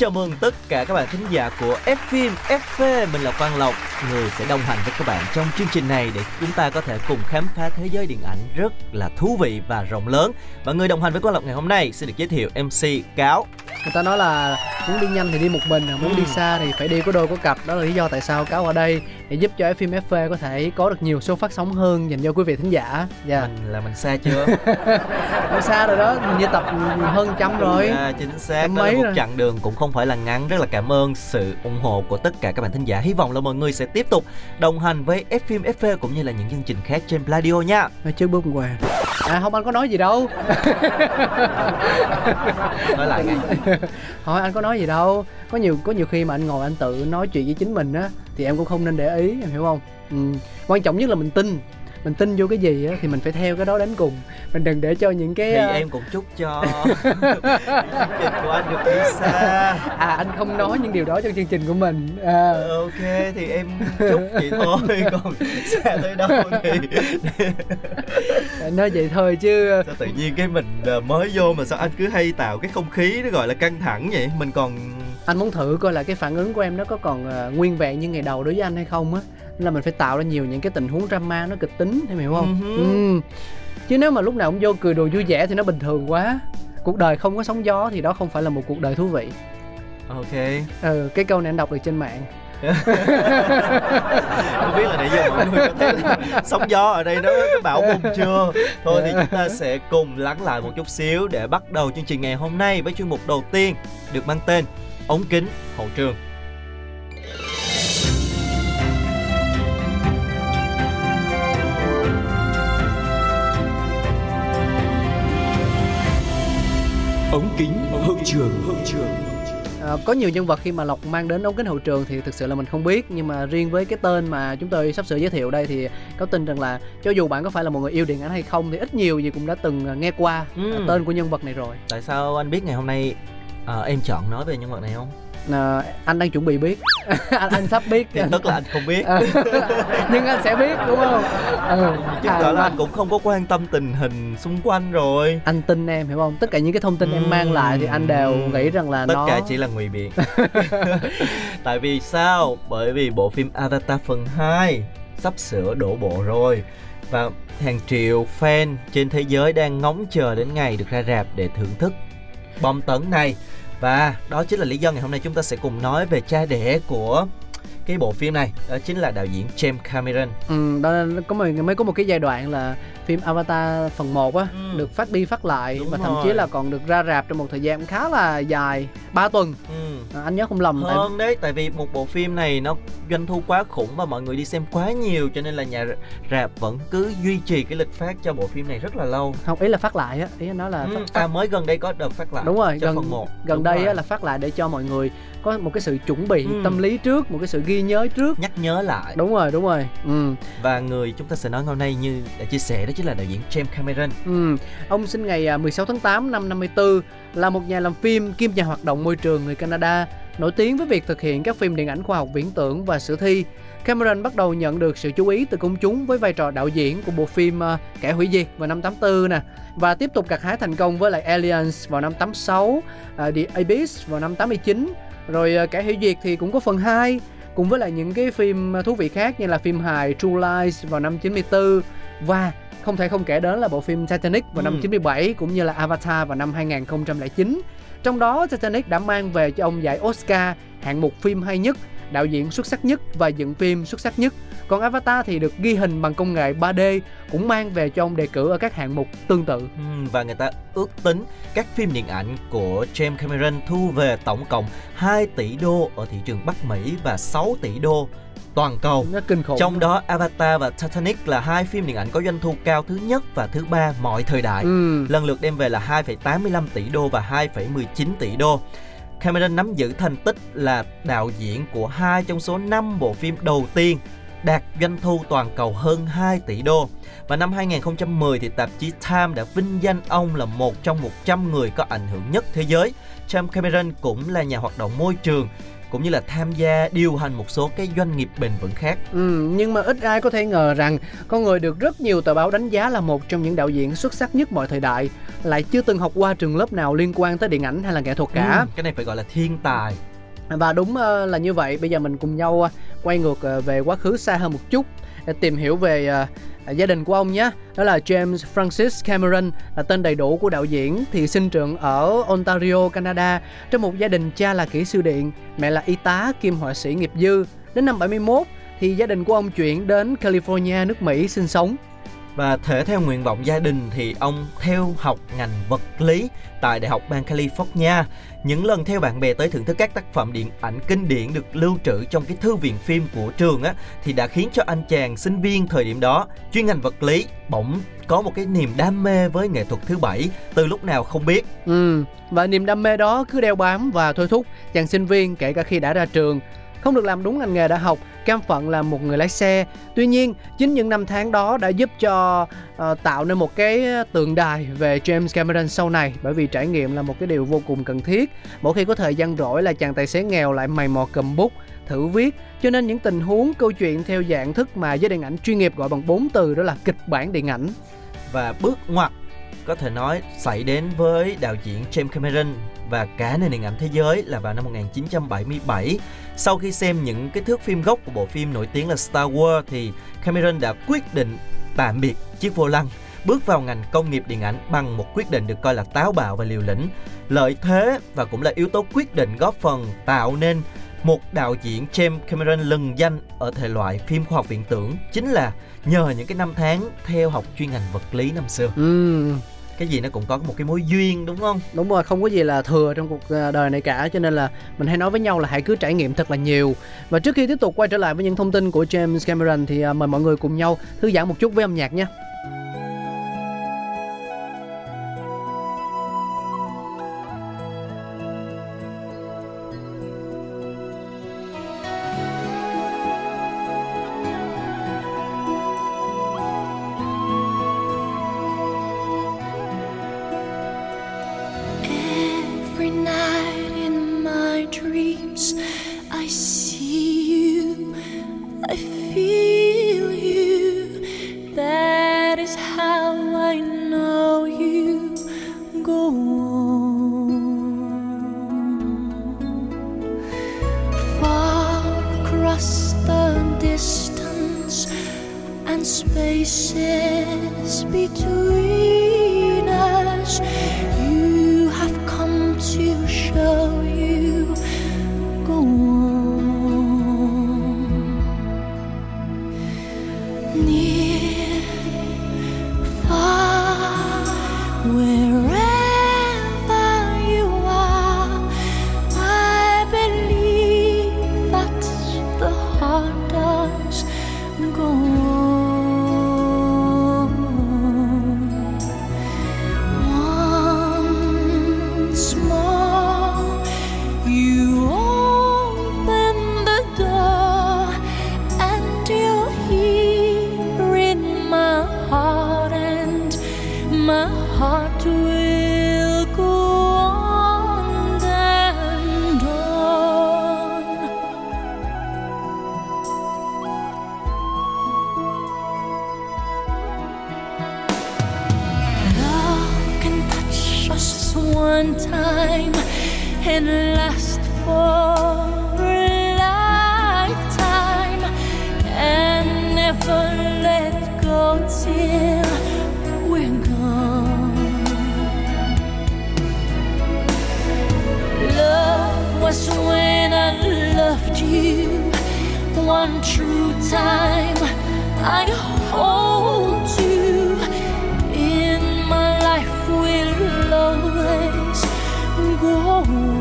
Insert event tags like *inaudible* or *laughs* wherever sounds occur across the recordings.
chào mừng tất cả các bạn thính giả của F phim FV Mình là Quang Lộc Người sẽ đồng hành với các bạn trong chương trình này Để chúng ta có thể cùng khám phá thế giới điện ảnh rất là thú vị và rộng lớn. Và người đồng hành với Quang Lộc ngày hôm nay Xin được giới thiệu MC Cáo. Người ta nói là muốn đi nhanh thì đi một mình muốn đi xa thì phải đi có đôi có cặp đó là lý do tại sao cáo ở đây để giúp cho phim FV có thể có được nhiều số phát sóng hơn dành cho quý vị thính giả. Dạ. Mình là mình xa chưa? *laughs* yeah. xa rồi đó hình như tập hơn trăm rồi. À, Chính xác Em Đó là mấy một rồi. chặng đường cũng không phải là ngắn. Rất là cảm ơn sự ủng hộ của tất cả các bạn thính giả. Hy vọng là mọi người sẽ tiếp tục đồng hành với F phim FV Cũng như là những chương trình khác trên Pladio nha. Nói trước bước quà à không anh có nói gì đâu. *laughs* Nói lại ngay. Hỏi anh có nói gì đâu có nhiều có nhiều khi mà anh ngồi anh tự nói chuyện với chính mình á thì em cũng không nên để ý em hiểu không? Ừ. quan trọng nhất là mình tin. Mình tin vô cái gì á thì mình phải theo cái đó đến cùng. Mình đừng để cho những cái thì ờ, em cũng chúc cho *laughs* chương trình của anh được đi xa. À anh không nói những điều đó trong chương trình của mình. À, ok thì em chúc vậy thôi *laughs* còn xa tới đâu thì *laughs* nói vậy thôi chứ sao tự nhiên cái mình ờ, mới vô mà sao anh cứ hay tạo cái không khí nó gọi là căng thẳng vậy? Mình còn anh muốn thử coi là cái phản ứng của em nó có còn ờ, nguyên vẹn như ngày đầu đối với anh hay không á. Nên là mình phải tạo ra nhiều những cái tình huống drama nó kịch tính em hiểu không? Ừ hứ. ừ. chứ nếu mà lúc nào cũng vô cười đùa vui vẻ thì nó bình thường quá. Cuộc đời không có sóng gió thì đó không phải là một cuộc đời thú vị. Ok. Ừ cái câu này anh đọc được trên mạng. *laughs* Không biết là nãy giờ mọi người có thấy là sóng gió ở đây nó, nó bão bùng chưa? Thôi thì chúng ta sẽ cùng lắng lại một chút xíu để bắt đầu chương trình ngày hôm nay với chuyên mục đầu tiên được mang tên ống kính hậu trường. Ống kính hậu trường. Hậu trường à, có nhiều nhân vật khi mà lộc mang đến ống kính hậu trường thì thực sự là mình không biết nhưng mà riêng với cái tên mà chúng tôi sắp sửa giới thiệu đây thì có tin rằng là cho dù bạn có phải là một người yêu điện ảnh hay không thì ít nhiều gì cũng đã từng à, nghe qua Ừ. tên của nhân vật này rồi. Tại sao anh biết ngày hôm nay à, em chọn nói về nhân vật này không? À, anh đang chuẩn bị biết. *laughs* Anh, anh sắp biết. Thì tức là anh không biết. À, *laughs* nhưng anh sẽ biết đúng không? Ừ. chứng à, là anh cũng không có quan tâm tình hình xung quanh rồi. Anh tin em hiểu không? Tất cả những cái thông tin em Ừm. mang lại thì anh đều nghĩ rằng là tất nó cả chỉ là ngụy biện. *laughs* Tại vì sao? Bởi vì bộ phim Avatar phần 2 sắp sửa đổ bộ rồi và hàng triệu fan trên thế giới đang ngóng chờ đến ngày được ra rạp để thưởng thức. Bom tấn này và đó chính là lý do ngày hôm nay chúng ta sẽ cùng nói về cha đẻ của cái bộ phim này đó chính là đạo diễn James Cameron ừ, đó có mới, mới có một cái giai đoạn là phim Avatar phần 1 á Ừ. được phát đi phát lại Đúng và thậm rồi. chí là còn được ra rạp trong một thời gian khá là dài 3 tuần ừ. à, anh nhớ không lầm tại hơn đấy tại vì một bộ phim này nó doanh thu quá khủng và mọi người đi xem quá nhiều cho nên là nhà rạp vẫn cứ duy trì cái lịch phát cho bộ phim này rất là lâu không ý là phát lại á ý nói là ừ, phát, phát à mới gần đây có đợt phát lại đúng rồi cho gần phần 1 gần đây á, là phát lại để cho mọi người có một cái sự chuẩn bị Ừ. tâm lý trước một cái sự ghi nhớ trước nhắc nhớ lại đúng rồi đúng rồi ừ. và người chúng ta sẽ nói hôm nay như đã chia sẻ đó chính là đạo diễn James Cameron Ừ. Ông sinh ngày à, 16 tháng 8 năm 54 là một nhà làm phim kiêm nhà hoạt động môi trường người Canada nổi tiếng với việc thực hiện các phim điện ảnh khoa học viễn tưởng và sử thi. Cameron bắt đầu nhận được sự chú ý từ công chúng với vai trò đạo diễn của bộ phim à, Kẻ hủy diệt vào năm 84 nè và tiếp tục gặt hái thành công với lại Aliens vào năm 86, à, The Abyss vào năm 89, rồi à, Kẻ hủy diệt thì cũng có phần 2 cùng với lại những cái phim à, thú vị khác như là phim hài True Lies vào năm 94 và không thể không kể đến là bộ phim Titanic vào năm Ừ. 97 cũng như là Avatar vào năm 2009. Trong đó Titanic đã mang về cho ông giải Oscar hạng mục phim hay nhất, đạo diễn xuất sắc nhất và dựng phim xuất sắc nhất. Còn Avatar thì được ghi hình bằng công nghệ 3D cũng mang về cho ông đề cử ở các hạng mục tương tự. Và người ta ước tính các phim điện ảnh của James Cameron thu về tổng cộng 2 tỷ đô ở thị trường Bắc Mỹ và 6 tỷ đô toàn cầu. Nó kinh khủng. Trong đó Avatar và Titanic là hai phim điện ảnh có doanh thu cao thứ nhất và thứ ba mọi thời đại. Ừ. Lần lượt đem về là 2,85 tỷ đô và 2,19 tỷ đô. Cameron nắm giữ thành tích là đạo diễn của hai trong số 5 bộ phim đầu tiên đạt doanh thu toàn cầu hơn 2 tỷ đô. Và năm 2010 thì tạp chí Time đã vinh danh ông là một trong 100 người có ảnh hưởng nhất thế giới. James Cameron cũng là nhà hoạt động môi trường cũng như là tham gia điều hành một số cái doanh nghiệp bền vững khác. Ừ, nhưng mà ít ai có thể ngờ rằng con người được rất nhiều tờ báo đánh giá là một trong những đạo diễn xuất sắc nhất mọi thời đại lại chưa từng học qua trường lớp nào liên quan tới điện ảnh hay là nghệ thuật cả. Ừ, cái này phải gọi là thiên tài. Và đúng ờ, là như vậy, bây giờ mình cùng nhau ờ, quay ngược ờ, về quá khứ xa hơn một chút để tìm hiểu về À, gia đình của ông nhé. Đó là James Francis Cameron là tên đầy đủ của đạo diễn thì sinh trưởng ở Ontario, Canada trong một gia đình cha là kỹ sư điện, mẹ là y tá kiêm họa sĩ nghiệp dư. Đến năm 71 thì gia đình của ông chuyển đến California, nước Mỹ sinh sống. Và thể theo nguyện vọng gia đình thì ông theo học ngành vật lý tại Đại học bang California. Những lần theo bạn bè tới thưởng thức các tác phẩm điện ảnh kinh điển được lưu trữ trong cái thư viện phim của trường á thì đã khiến cho anh chàng sinh viên thời điểm đó chuyên ngành vật lý bỗng có một cái niềm đam mê với nghệ thuật thứ bảy từ lúc nào không biết. Ừ, và niềm đam mê đó cứ đeo bám và thôi thúc chàng sinh viên kể cả khi đã ra trường không được làm đúng ngành nghề đã học cam phận là một người lái xe. Tuy nhiên chính những năm tháng đó đã giúp cho uh, tạo nên một cái tượng đài về James Cameron sau này bởi vì trải nghiệm là một cái điều vô cùng cần thiết. Mỗi khi có thời gian rỗi là chàng tài xế nghèo lại mày mò cầm bút thử viết. Cho nên những tình huống câu chuyện theo dạng thức mà giới điện ảnh chuyên nghiệp gọi bằng bốn từ đó là kịch bản điện ảnh. Và bước ngoặt có thể nói xảy đến với đạo diễn James Cameron và cả nền điện ảnh thế giới là vào năm 1977. Sau khi xem những cái thước phim gốc của bộ phim nổi tiếng là Star Wars thì Cameron đã quyết định tạm biệt chiếc vô lăng bước vào ngành công nghiệp điện ảnh bằng một quyết định được coi là táo bạo và liều lĩnh. Lợi thế và cũng là yếu tố quyết định góp phần tạo nên một đạo diễn James Cameron lừng danh ở thể loại phim khoa học viễn tưởng chính là nhờ những cái năm tháng theo học chuyên ngành vật lý năm xưa. ừ, cái gì nó cũng có một cái mối duyên, đúng không? đúng rồi, không có gì là thừa trong cuộc ờ, đời này cả, cho nên là mình hay nói với nhau là hãy cứ trải nghiệm thật là nhiều và trước khi tiếp tục quay trở lại với những thông tin của James Cameron thì ờ, mời mọi người cùng nhau thư giãn một chút với âm nhạc nha where last for a lifetime and never let go till we're gone. Love was when I loved you one true time. I hold you in my life will always go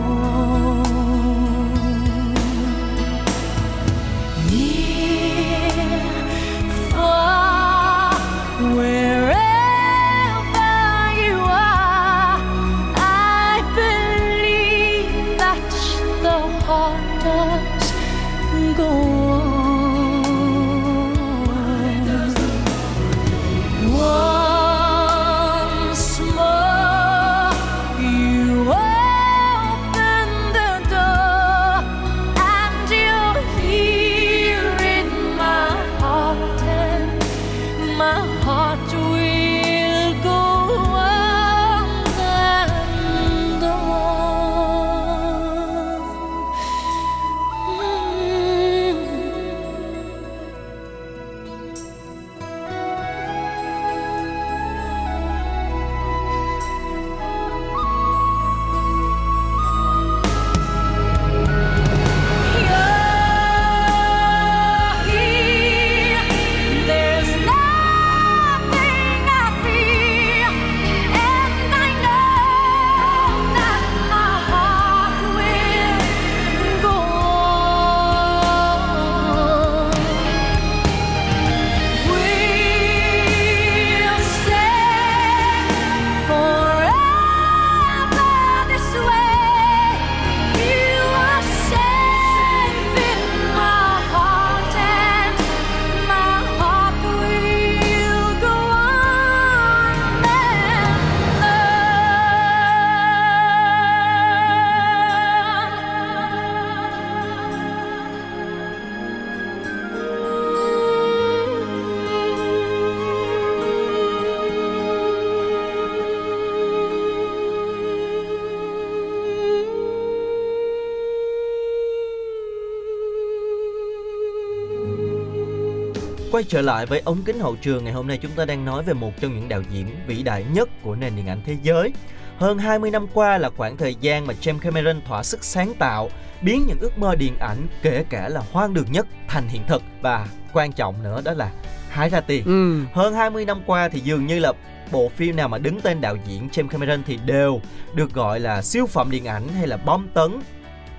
Quay trở lại với ống kính hậu trường ngày hôm nay chúng ta đang nói về một trong những đạo diễn vĩ đại nhất của nền điện ảnh thế giới. Hơn 20 năm qua là khoảng thời gian mà James Cameron thỏa sức sáng tạo, biến những ước mơ điện ảnh kể cả là hoang đường nhất thành hiện thực và quan trọng nữa đó là hái ra tiền. Ừ. Hơn 20 năm qua thì dường như là bộ phim nào mà đứng tên đạo diễn James Cameron thì đều được gọi là siêu phẩm điện ảnh hay là bom tấn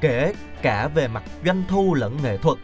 kể cả về mặt doanh thu lẫn nghệ thuật.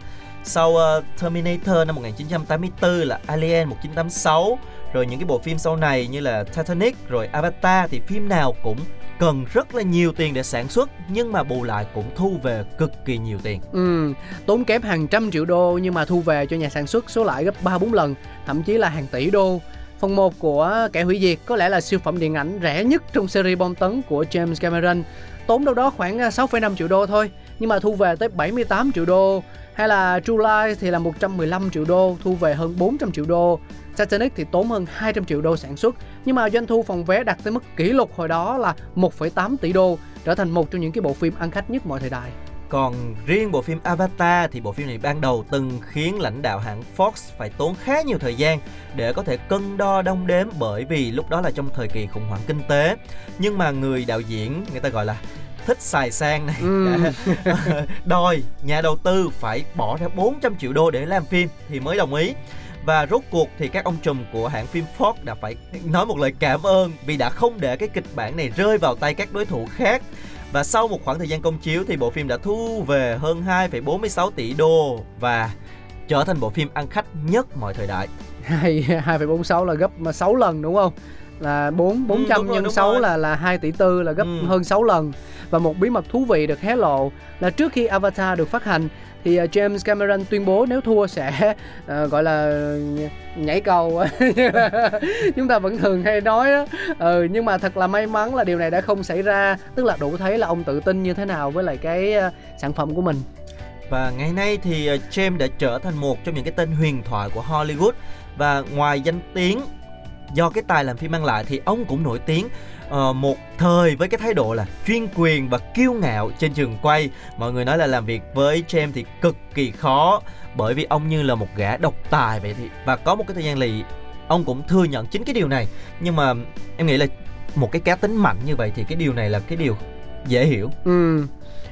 Sau uh, Terminator năm 1984 là Alien 1986, rồi những cái bộ phim sau này như là Titanic rồi Avatar thì phim nào cũng cần rất là nhiều tiền để sản xuất nhưng mà bù lại cũng thu về cực kỳ nhiều tiền. Ừ, tốn kém hàng trăm triệu đô nhưng mà thu về cho nhà sản xuất số lại gấp 3 4 lần, thậm chí là hàng tỷ đô. Phần 1 của Kẻ hủy diệt có lẽ là siêu phẩm điện ảnh rẻ nhất trong series bom tấn của James Cameron, tốn đâu đó khoảng ờ, 6,5 triệu đô thôi, nhưng mà thu về tới 78 triệu đô. Hay là True Lies thì là 115 triệu đô, thu về hơn 400 triệu đô. Titanic thì tốn hơn 200 triệu đô sản xuất, nhưng mà doanh thu phòng vé đạt tới mức kỷ lục hồi đó là 1,8 tỷ đô, trở thành một trong những cái bộ phim ăn khách nhất mọi thời đại. Còn riêng bộ phim Avatar thì bộ phim này ban đầu từng khiến lãnh đạo hãng Fox phải tốn khá nhiều thời gian để có thể cân đo đong đếm bởi vì lúc đó là trong thời kỳ khủng hoảng kinh tế. Nhưng mà người đạo diễn người ta gọi là thích xài sang này Ừ. *laughs* đòi nhà đầu tư phải bỏ ra 400 triệu đô để làm phim thì mới đồng ý và rốt cuộc thì các ông trùm của hãng phim Ford đã phải nói một lời cảm ơn vì đã không để cái kịch bản này rơi vào tay các đối thủ khác và sau một khoảng thời gian công chiếu thì bộ phim đã thu về hơn 2,46 tỷ đô và trở thành bộ phim ăn khách nhất mọi thời đại. Hai 2,46 là gấp 6 lần đúng không? Là 4 400 Ừ, rồi, nhân đúng 6 rồi. là là 2 tỷ tư là gấp Ừ. hơn 6 lần. Và một bí mật thú vị được hé lộ là trước khi Avatar được phát hành thì uh, James Cameron tuyên bố nếu thua sẽ uh, gọi là nhảy cầu *laughs* chúng ta vẫn thường hay nói đó ừ, nhưng mà thật là may mắn là điều này đã không xảy ra tức là đủ thấy là ông tự tin như thế nào với lại cái uh, sản phẩm của mình Và ngày nay thì ờ, James đã trở thành một trong những cái tên huyền thoại của Hollywood và ngoài danh tiếng do cái tài làm phim mang lại thì ông cũng nổi tiếng uh, một thời với cái thái độ là chuyên quyền và kiêu ngạo trên trường quay. Mọi người nói là làm việc với James thì cực kỳ khó bởi vì ông như là một gã độc tài vậy thì và có một cái thời gian lì ông cũng thừa nhận chính cái điều này nhưng mà em nghĩ là một cái cá tính mạnh như vậy thì cái điều này là cái điều dễ hiểu Ừ.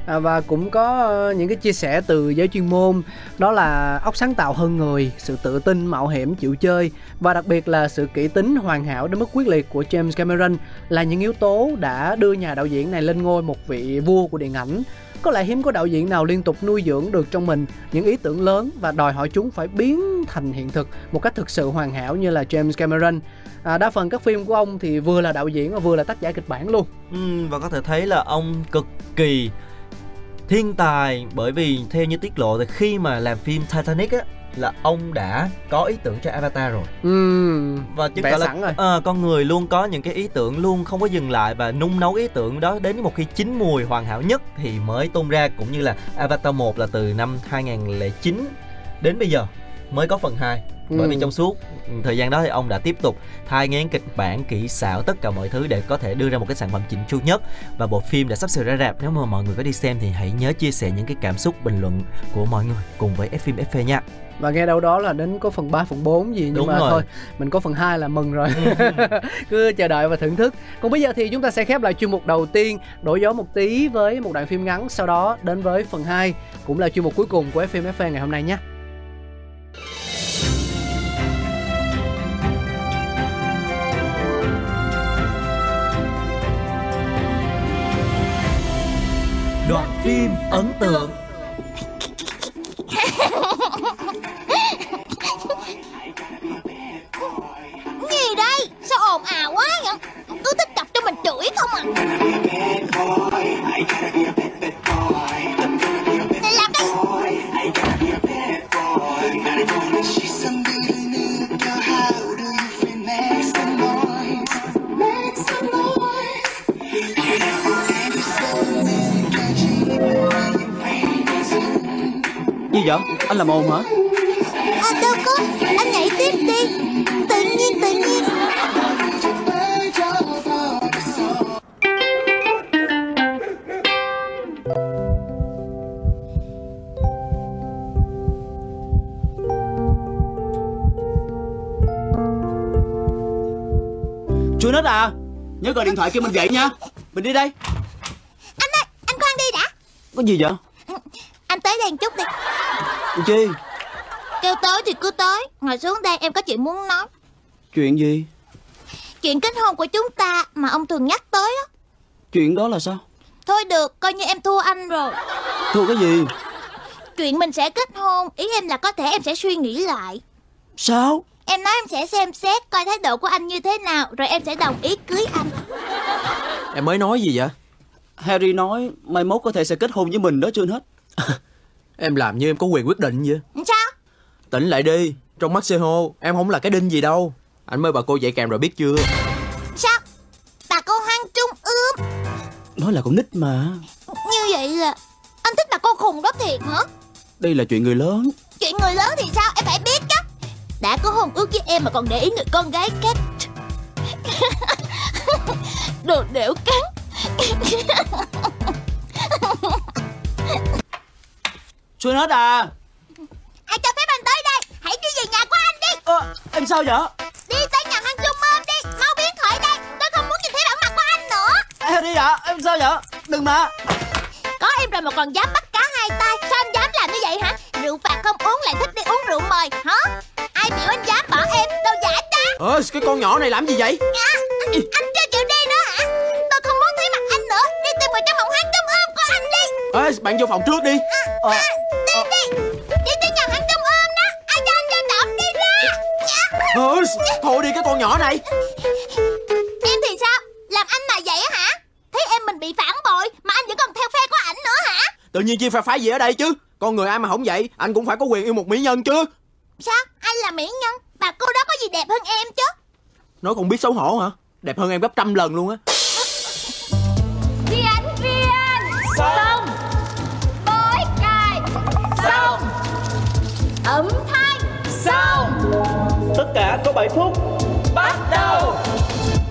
À, và cũng có ờ, những cái chia sẻ từ giới chuyên môn. Đó là óc sáng tạo hơn người sự tự tin mạo hiểm chịu chơi. Và đặc biệt là sự kỹ tính hoàn hảo đến mức quyết liệt của James Cameron là những yếu tố đã đưa nhà đạo diễn này lên ngôi một vị vua của điện ảnh. Có lẽ hiếm có đạo diễn nào liên tục nuôi dưỡng được trong mình những ý tưởng lớn và đòi hỏi chúng phải biến thành hiện thực một cách thực sự hoàn hảo như là James Cameron. À, đa phần các phim của ông thì vừa là đạo diễn và vừa là tác giả kịch bản luôn. Ừ, và có thể thấy là ông cực kỳ thiên tài bởi vì theo như tiết lộ thì khi mà làm phim Titanic á là ông đã có ý tưởng cho Avatar rồi Ừm, và chứng tỏ là rồi. ờ, con người luôn có những cái ý tưởng luôn không có dừng lại và nung nấu ý tưởng đó đến một khi chín mùi hoàn hảo nhất thì mới tung ra cũng như là Avatar 1 là từ năm 2009 đến bây giờ mới có phần 2 bởi vì Ừ. trong suốt thời gian đó thì ông đã tiếp tục thai ngén kịch bản kỹ xảo tất cả mọi thứ để có thể đưa ra một cái sản phẩm chỉnh chu nhất. Và bộ phim đã sắp sửa ra rạp. Nếu mà mọi người có đi xem thì hãy nhớ chia sẻ những cái cảm xúc bình luận của mọi người cùng với F phim FV nha. Và nghe đâu đó là đến có phần 3, phần 4 gì nhưng Đúng mà rồi. thôi mình có phần 2 là mừng rồi. *laughs* Cứ chờ đợi và thưởng thức. Còn bây giờ thì chúng ta sẽ khép lại chuyên mục đầu tiên đổi gió một tí với một đoạn phim ngắn sau đó đến với phần 2 cũng là chuyên mục cuối cùng của FM FV ngày hôm nay nhé phim ấn tượng. *laughs* Anh làm ồn hả? À đâu có Anh nhảy tiếp đi. Tự nhiên tự nhiên. Chú nít à Nhớ gọi điện thoại kêu mình dậy nha. Mình đi đây. Anh ơi Anh khoan đi đã. Có gì vậy? Anh tới đây một chút đi. Chi? Kêu tới thì cứ tới. Ngồi xuống đây em có chuyện muốn nói. Chuyện gì? Chuyện kết hôn của chúng ta mà ông thường nhắc tới á. Chuyện đó là sao? Thôi được coi như em thua anh rồi. Thua cái gì? Chuyện mình sẽ kết hôn Ý em là có thể em sẽ suy nghĩ lại. Sao? Em nói em sẽ xem xét coi thái độ của anh như thế nào Rồi em sẽ đồng ý cưới anh. Em mới nói gì vậy? Harry nói Mai mốt có thể sẽ kết hôn với mình đó chưa hết *laughs* Em làm như em có quyền quyết định vậy. Sao? Tỉnh lại đi Trong mắt Seho Em không là cái đinh gì đâu. Anh mời bà cô dạy kèm rồi biết chưa? Sao? Bà cô hoang trung ương Nói là con nít mà. Như vậy là Anh thích bà cô khùng đó thiệt hả? Đây là chuyện người lớn. Chuyện người lớn thì sao? Em phải biết chứ. Đã có hôn ước với em mà còn để ý người con gái khác. *laughs* Đồ đểu cắn *laughs* Chưa hết à? Ai cho phép anh tới đây? Hãy đi về nhà của anh đi. Ờ, Em sao vậy? Đi tới nhà hàng trung ôm đi. Mau biến khỏi đây. Tôi không muốn nhìn thấy bản mặt của anh nữa. Harry ạ. Em sao vậy? Đừng mà. Có em rồi mà còn dám bắt cá hai tay. Sao anh dám làm như vậy hả? Rượu phạt không uống lại thích đi uống rượu mời hả? Ai biểu anh dám bỏ em? Đâu giả trá Ờ cái con nhỏ này làm gì vậy? Dạ, anh, anh chưa chịu đi nữa hả? Tôi không muốn thấy mặt anh nữa. Đi tìm vào trong phòng hát trung ôm của anh đi. Ê bạn vô phòng trước đi. Ờ, à, Thôi đi cái con nhỏ này. Em thì sao? Làm anh mà vậy á hả? Thấy em mình bị phản bội Mà anh vẫn còn theo phe của ảnh nữa hả? Tự nhiên chi phải phá gì ở đây chứ? Con người ai mà không vậy? Anh cũng phải có quyền yêu một mỹ nhân chứ. Sao? Anh là mỹ nhân. Bà cô đó có gì đẹp hơn em chứ? Nói không biết xấu hổ hả? Đẹp hơn em gấp trăm lần luôn á. Đi ánh viên. Xong. Bói cài. Xong. Ấm cả có 7 phút Bắt đầu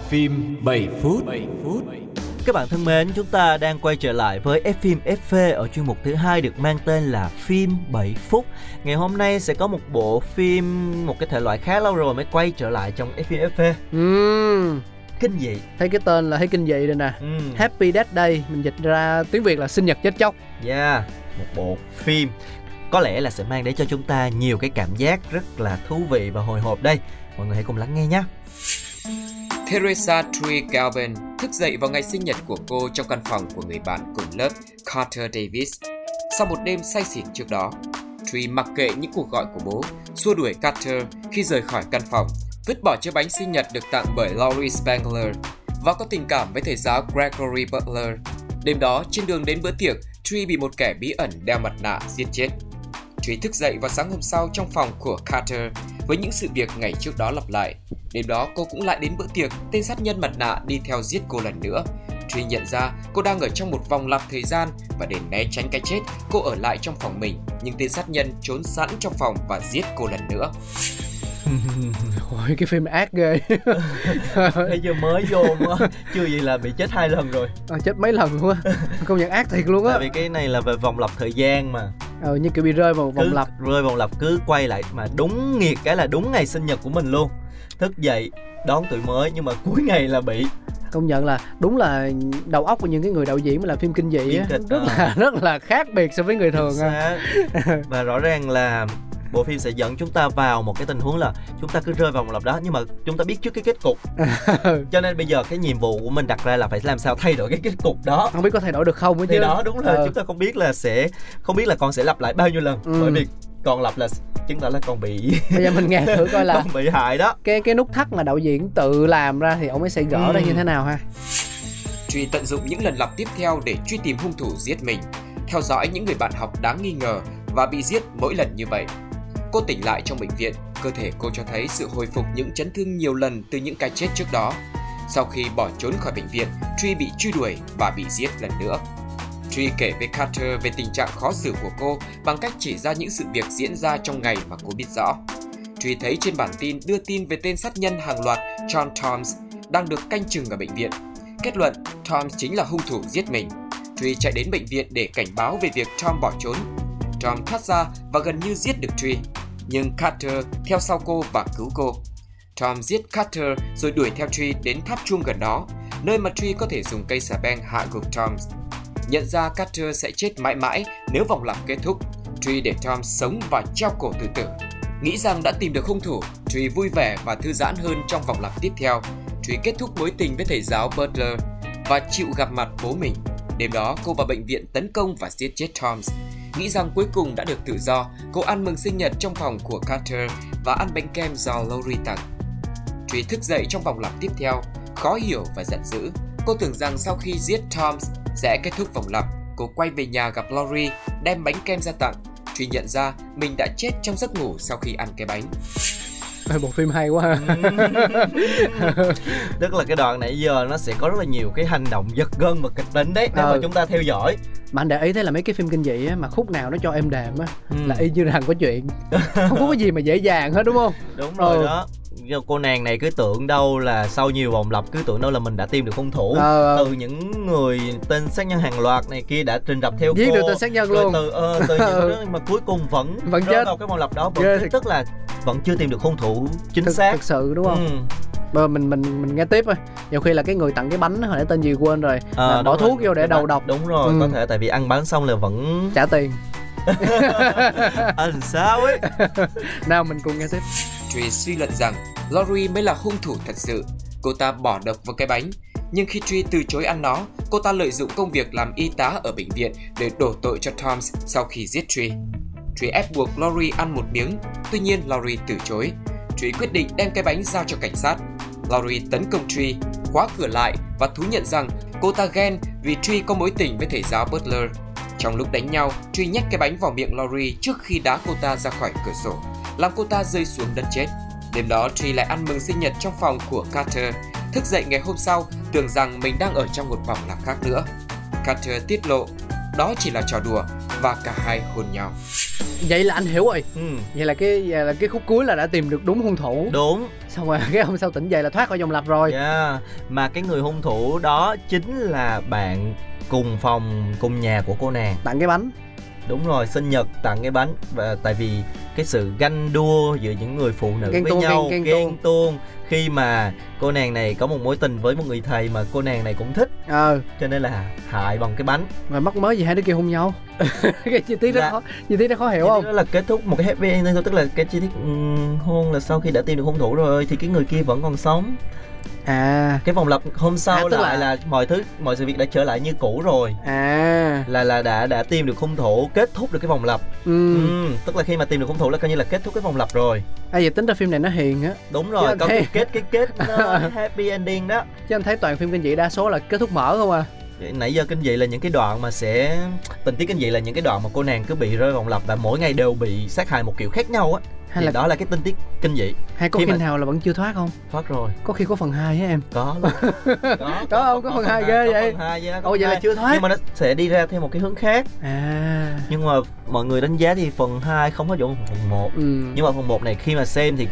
Phim 7 phút 7 phút Các bạn thân mến, chúng ta đang quay trở lại với F phim FV ở chuyên mục thứ hai được mang tên là phim 7 phút. Ngày hôm nay sẽ có một bộ phim một cái thể loại khá lâu rồi mới quay trở lại trong F phim FV. Ừm, Kinh dị. thấy cái tên là thấy kinh dị rồi nè Ừ. Happy Death Day mình dịch ra tiếng Việt là sinh nhật chết chóc Yeah, một bộ phim có lẽ là sẽ mang đến cho chúng ta nhiều cái cảm giác rất là thú vị và hồi hộp đây. Mọi người hãy cùng lắng nghe nhé. Teresa Tree Galvin thức dậy vào ngày sinh nhật của cô trong căn phòng của người bạn cùng lớp Carter Davis. Sau một đêm say xỉn trước đó, Tree mặc kệ những cuộc gọi của bố, xua đuổi Carter khi rời khỏi căn phòng, vứt bỏ chiếc bánh sinh nhật được tặng bởi Laurie Spangler và có tình cảm với thầy giáo Gregory Butler. Đêm đó, trên đường đến bữa tiệc, Tree bị một kẻ bí ẩn đeo mặt nạ giết chết. Tree thức dậy vào sáng hôm sau trong phòng của Carter với những sự việc ngày trước đó lặp lại. Đêm đó cô cũng lại đến bữa tiệc, tên sát nhân mặt nạ đi theo giết cô lần nữa. Tree nhận ra cô đang ở trong một vòng lặp thời gian và để né tránh cái chết, cô ở lại trong phòng mình, nhưng tên sát nhân trốn sẵn trong phòng và giết cô lần nữa. *laughs* Ôi cái phim ác ghê *laughs* Thấy chưa mới vô mà chưa gì là bị chết hai lần rồi. à, Chết mấy lần luôn á Công nhận ác thiệt luôn á Tại vì cái này là về vòng lặp thời gian mà. Ờ, Như kiểu bị rơi vào vòng cứ lặp rơi vòng lặp cứ quay lại mà đúng nghiệt cái là đúng ngày sinh nhật của mình luôn. Thức dậy đón tuổi mới nhưng mà *laughs* cuối ngày là bị công nhận là đúng là đầu óc của những cái người đạo diễn mà làm phim kinh dị á, rất ờ. là *laughs* rất là khác biệt so với người thường. Xác. và rõ ràng là bộ phim sẽ dẫn chúng ta vào một cái tình huống là chúng ta cứ rơi vào một lặp đó nhưng mà chúng ta biết trước cái kết cục *laughs* cho nên bây giờ cái nhiệm vụ của mình đặt ra là phải làm sao thay đổi cái kết cục đó không biết có thay đổi được không ấy chứ thì đó đúng là Ờ. chúng ta không biết là sẽ không biết là con sẽ lặp lại bao nhiêu lần Ừ. bởi vì còn lặp là chứng tỏ là con bị bây giờ mình nghe thử coi là *laughs* con bị hại đó cái cái nút thắt mà đạo diễn tự làm ra thì ông ấy sẽ gỡ ra Ừ. như thế nào ha Truy tận dụng những lần lặp tiếp theo để truy tìm hung thủ giết mình, theo dõi những người bạn học đáng nghi ngờ và bị giết mỗi lần như vậy. Cô tỉnh lại trong bệnh viện, cơ thể cô cho thấy sự hồi phục những chấn thương nhiều lần từ những cái chết trước đó. Sau khi bỏ trốn khỏi bệnh viện, Truy bị truy đuổi và bị giết lần nữa. Truy kể với Carter về tình trạng khó xử của cô bằng cách chỉ ra những sự việc diễn ra trong ngày mà cô biết rõ. Truy thấy trên bản tin đưa tin về tên sát nhân hàng loạt John Toms đang được canh chừng ở bệnh viện. Kết luận, Tom chính là hung thủ giết mình. Truy chạy đến bệnh viện để cảnh báo về việc Tom bỏ trốn. Tom thoát ra và gần như giết được Truy. Nhưng Carter theo sau cô và cứu cô. Tom giết Carter rồi đuổi theo Tree đến tháp chuông gần đó, nơi mà Tree có thể dùng cây xà beng hạ gục Tom. Nhận ra Carter sẽ chết mãi mãi nếu vòng lặp kết thúc, Tree để Tom sống và treo cổ tự tử. Nghĩ rằng đã tìm được hung thủ, Tree vui vẻ và thư giãn hơn trong vòng lặp tiếp theo. Tree kết thúc mối tình với thầy giáo Butler và chịu gặp mặt bố mình. Đêm đó, cô vào bệnh viện tấn công và giết chết Tom. Nghĩ rằng cuối cùng đã được tự do, cô ăn mừng sinh nhật trong phòng của Carter và ăn bánh kem do Laurie tặng. Truy thức dậy trong vòng lặp tiếp theo, khó hiểu và giận dữ. Cô tưởng rằng sau khi giết Tom sẽ kết thúc vòng lặp. Cô quay về nhà gặp Laurie, đem bánh kem ra tặng. Truy nhận ra mình đã chết trong giấc ngủ sau khi ăn cái bánh. Ê, bộ phim hay quá ha. *laughs* tức là cái đoạn nãy giờ nó sẽ có rất là nhiều cái hành động giật gân và kịch tính đấy nếu Ừ. mà chúng ta theo dõi mà anh để ý thấy là mấy cái phim kinh dị á mà khúc nào nó cho êm đềm á Ừ. là y như rằng có chuyện không có cái gì mà dễ dàng hết đúng không đúng rồi Ừ. đó cô nàng này cứ tưởng đâu là sau nhiều vòng lặp cứ tưởng đâu là mình đã tìm được hung thủ Ờ, ờ. từ những người tên sát nhân hàng loạt này kia đã trình rập theo giết cô được tên sát nhân luôn từ ờ, từ những *laughs* Ừ. mà cuối cùng vẫn Vẫn chết. vào cái vòng lặp đó vẫn thiệt. tức là vẫn chưa tìm được hung thủ chính thực, xác thực sự đúng không Ừ. Giờ mình mình mình nghe tiếp thôi nhiều khi là cái người tặng cái bánh hồi nãy tên gì quên rồi là bỏ thuốc rồi. vô để đầu độc đúng rồi Ừ. có thể tại vì ăn bánh xong là vẫn trả tiền *laughs* anh sao ấy *laughs* nào mình cùng nghe tiếp Tree suy luận rằng Laurie mới là hung thủ thật sự. Cô ta bỏ độc vào cái bánh. Nhưng khi Tree từ chối ăn nó, cô ta lợi dụng công việc làm y tá ở bệnh viện để đổ tội cho Toms sau khi giết Tree. Tree ép buộc Laurie ăn một miếng, tuy nhiên Laurie từ chối. Tree quyết định đem cái bánh giao cho cảnh sát. Laurie tấn công Truy, khóa cửa lại và thú nhận rằng cô ta ghen vì Truy có mối tình với thầy giáo Butler. Trong lúc đánh nhau, Truy nhét cái bánh vào miệng Laurie trước khi đá cô ta ra khỏi cửa sổ, làm cô ta rơi xuống đất chết. Đêm đó, Truy lại ăn mừng sinh nhật trong phòng của Carter. Thức dậy ngày hôm sau, tưởng rằng mình đang ở trong một vòng làm khác nữa. Carter tiết lộ, đó chỉ là trò đùa và cả hai hôn nhau vậy là anh hiểu rồi ừ. vậy là cái vậy là cái khúc cuối là đã tìm được đúng hung thủ đúng xong rồi *laughs* cái hôm sau tỉnh dậy là thoát khỏi vòng lặp rồi Yeah. Mà cái người hung thủ đó chính là bạn cùng phòng cùng nhà của cô nàng. tặng cái bánh Đúng rồi, sinh nhật tặng cái bánh và tại vì cái sự ganh đua giữa những người phụ nữ Ghen với tuông, nhau, ghen- ghen tuông. tuông khi mà cô nàng này có một mối tình với một người thầy mà cô nàng này cũng thích ờ cho nên là hại bằng cái bánh. mà mắc mới gì hai đứa kia hôn nhau *laughs* cái chi tiết đó Dạ. khó chi tiết đó khó hiểu không Đó là kết thúc một cái happy ending thôi, tức là cái chi tiết ừm, hôn là sau khi đã tìm được hung thủ rồi thì cái người kia vẫn còn sống. à Cái vòng lặp hôm sau À, lại là- là mọi thứ mọi sự việc đã trở lại như cũ rồi. à là là đã đã tìm được hung thủ kết thúc được cái vòng lặp ừ. ừ. tức là khi mà tìm được hung thủ là coi như là kết thúc cái vòng lặp rồi. À vậy tính ra phim này nó hiền á. Đúng rồi có thấy- cái kết cái kết *laughs* nó happy ending đó. Chứ anh thấy toàn phim kinh dị đa số là kết thúc mở không à? Nãy giờ kinh dị là những cái đoạn mà sẽ tình tiết kinh dị là những cái đoạn mà cô nàng cứ bị rơi vòng lặp và mỗi ngày đều bị sát hại một kiểu khác nhau á hay thì là đó là cái tình tiết kinh dị. hay có khi khi mà- nào là vẫn chưa thoát không? Thoát rồi. Có khi có phần 2 á em. Có luôn. *laughs* Có Có không? Có phần hai ghê có vậy? phần hai, yeah, có ồ vậy là hai. chưa thoát. Nhưng mà nó sẽ đi ra theo một cái hướng khác. À. Nhưng mà mọi người đánh giá thì phần 2 không có giống phần 1 ừ. Nhưng mà phần 1 này khi mà xem thì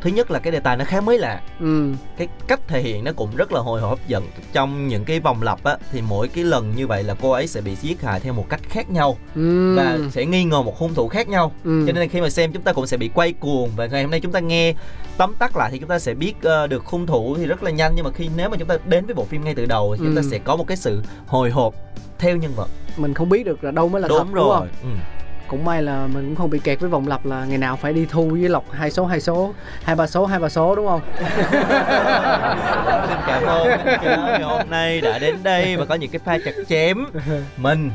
thứ nhất là cái đề tài nó khá mới lạ. Ừ. Cái cách thể hiện nó cũng rất là hồi hộp dẫn trong những cái vòng lặp á thì mỗi cái lần như vậy là cô ấy sẽ bị giết hại theo một cách khác nhau ừ. và sẽ nghi ngờ một hung thủ khác nhau. Ừ. cho nên là khi mà xem chúng ta cũng sẽ bị quay cuồng và ngày hôm nay chúng ta nghe tóm tắt lại thì chúng ta sẽ biết ờ, được hung thủ thì rất là nhanh. Nhưng mà khi nếu mà chúng ta đến với bộ phim ngay từ đầu thì chúng ta Ừ. sẽ có một cái sự hồi hộp theo nhân vật. Mình không biết được là đâu mới là thật đúng đúng rồi. Không ừ cũng may là mình cũng không bị kẹt với vòng lặp là ngày nào phải đi thu với lọc hai số hai số, hai ba số, hai ba số, đúng không? Xin cảm ơn. Anh ngày hôm nay đã đến đây và có những cái pha chặt chém. Mình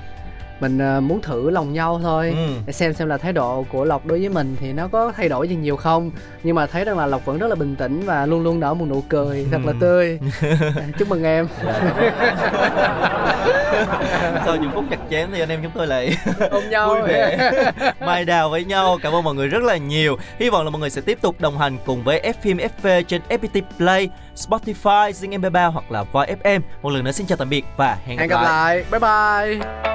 mình à, muốn thử lòng nhau thôi. Ừ. để xem xem là thái độ của lộc đối với mình thì nó có thay đổi gì nhiều không. Nhưng mà thấy rằng là lộc vẫn rất là bình tĩnh và luôn luôn nở một nụ cười thật là Ừ. tươi. *laughs* À, chúc mừng em. *laughs* Sau những phút chặt chém thì anh em chúng tôi lại *laughs* ôm nhau. Vui vẻ. Mai đào với nhau. Cảm ơn mọi người rất là nhiều. Hy vọng là mọi người sẽ tiếp tục đồng hành cùng với F phim FV trên FPT Play Spotify Zing MP3 hoặc là Voi FM một lần nữa xin chào tạm biệt và hẹn hẹn gặp gặp lại. lại. Bye bye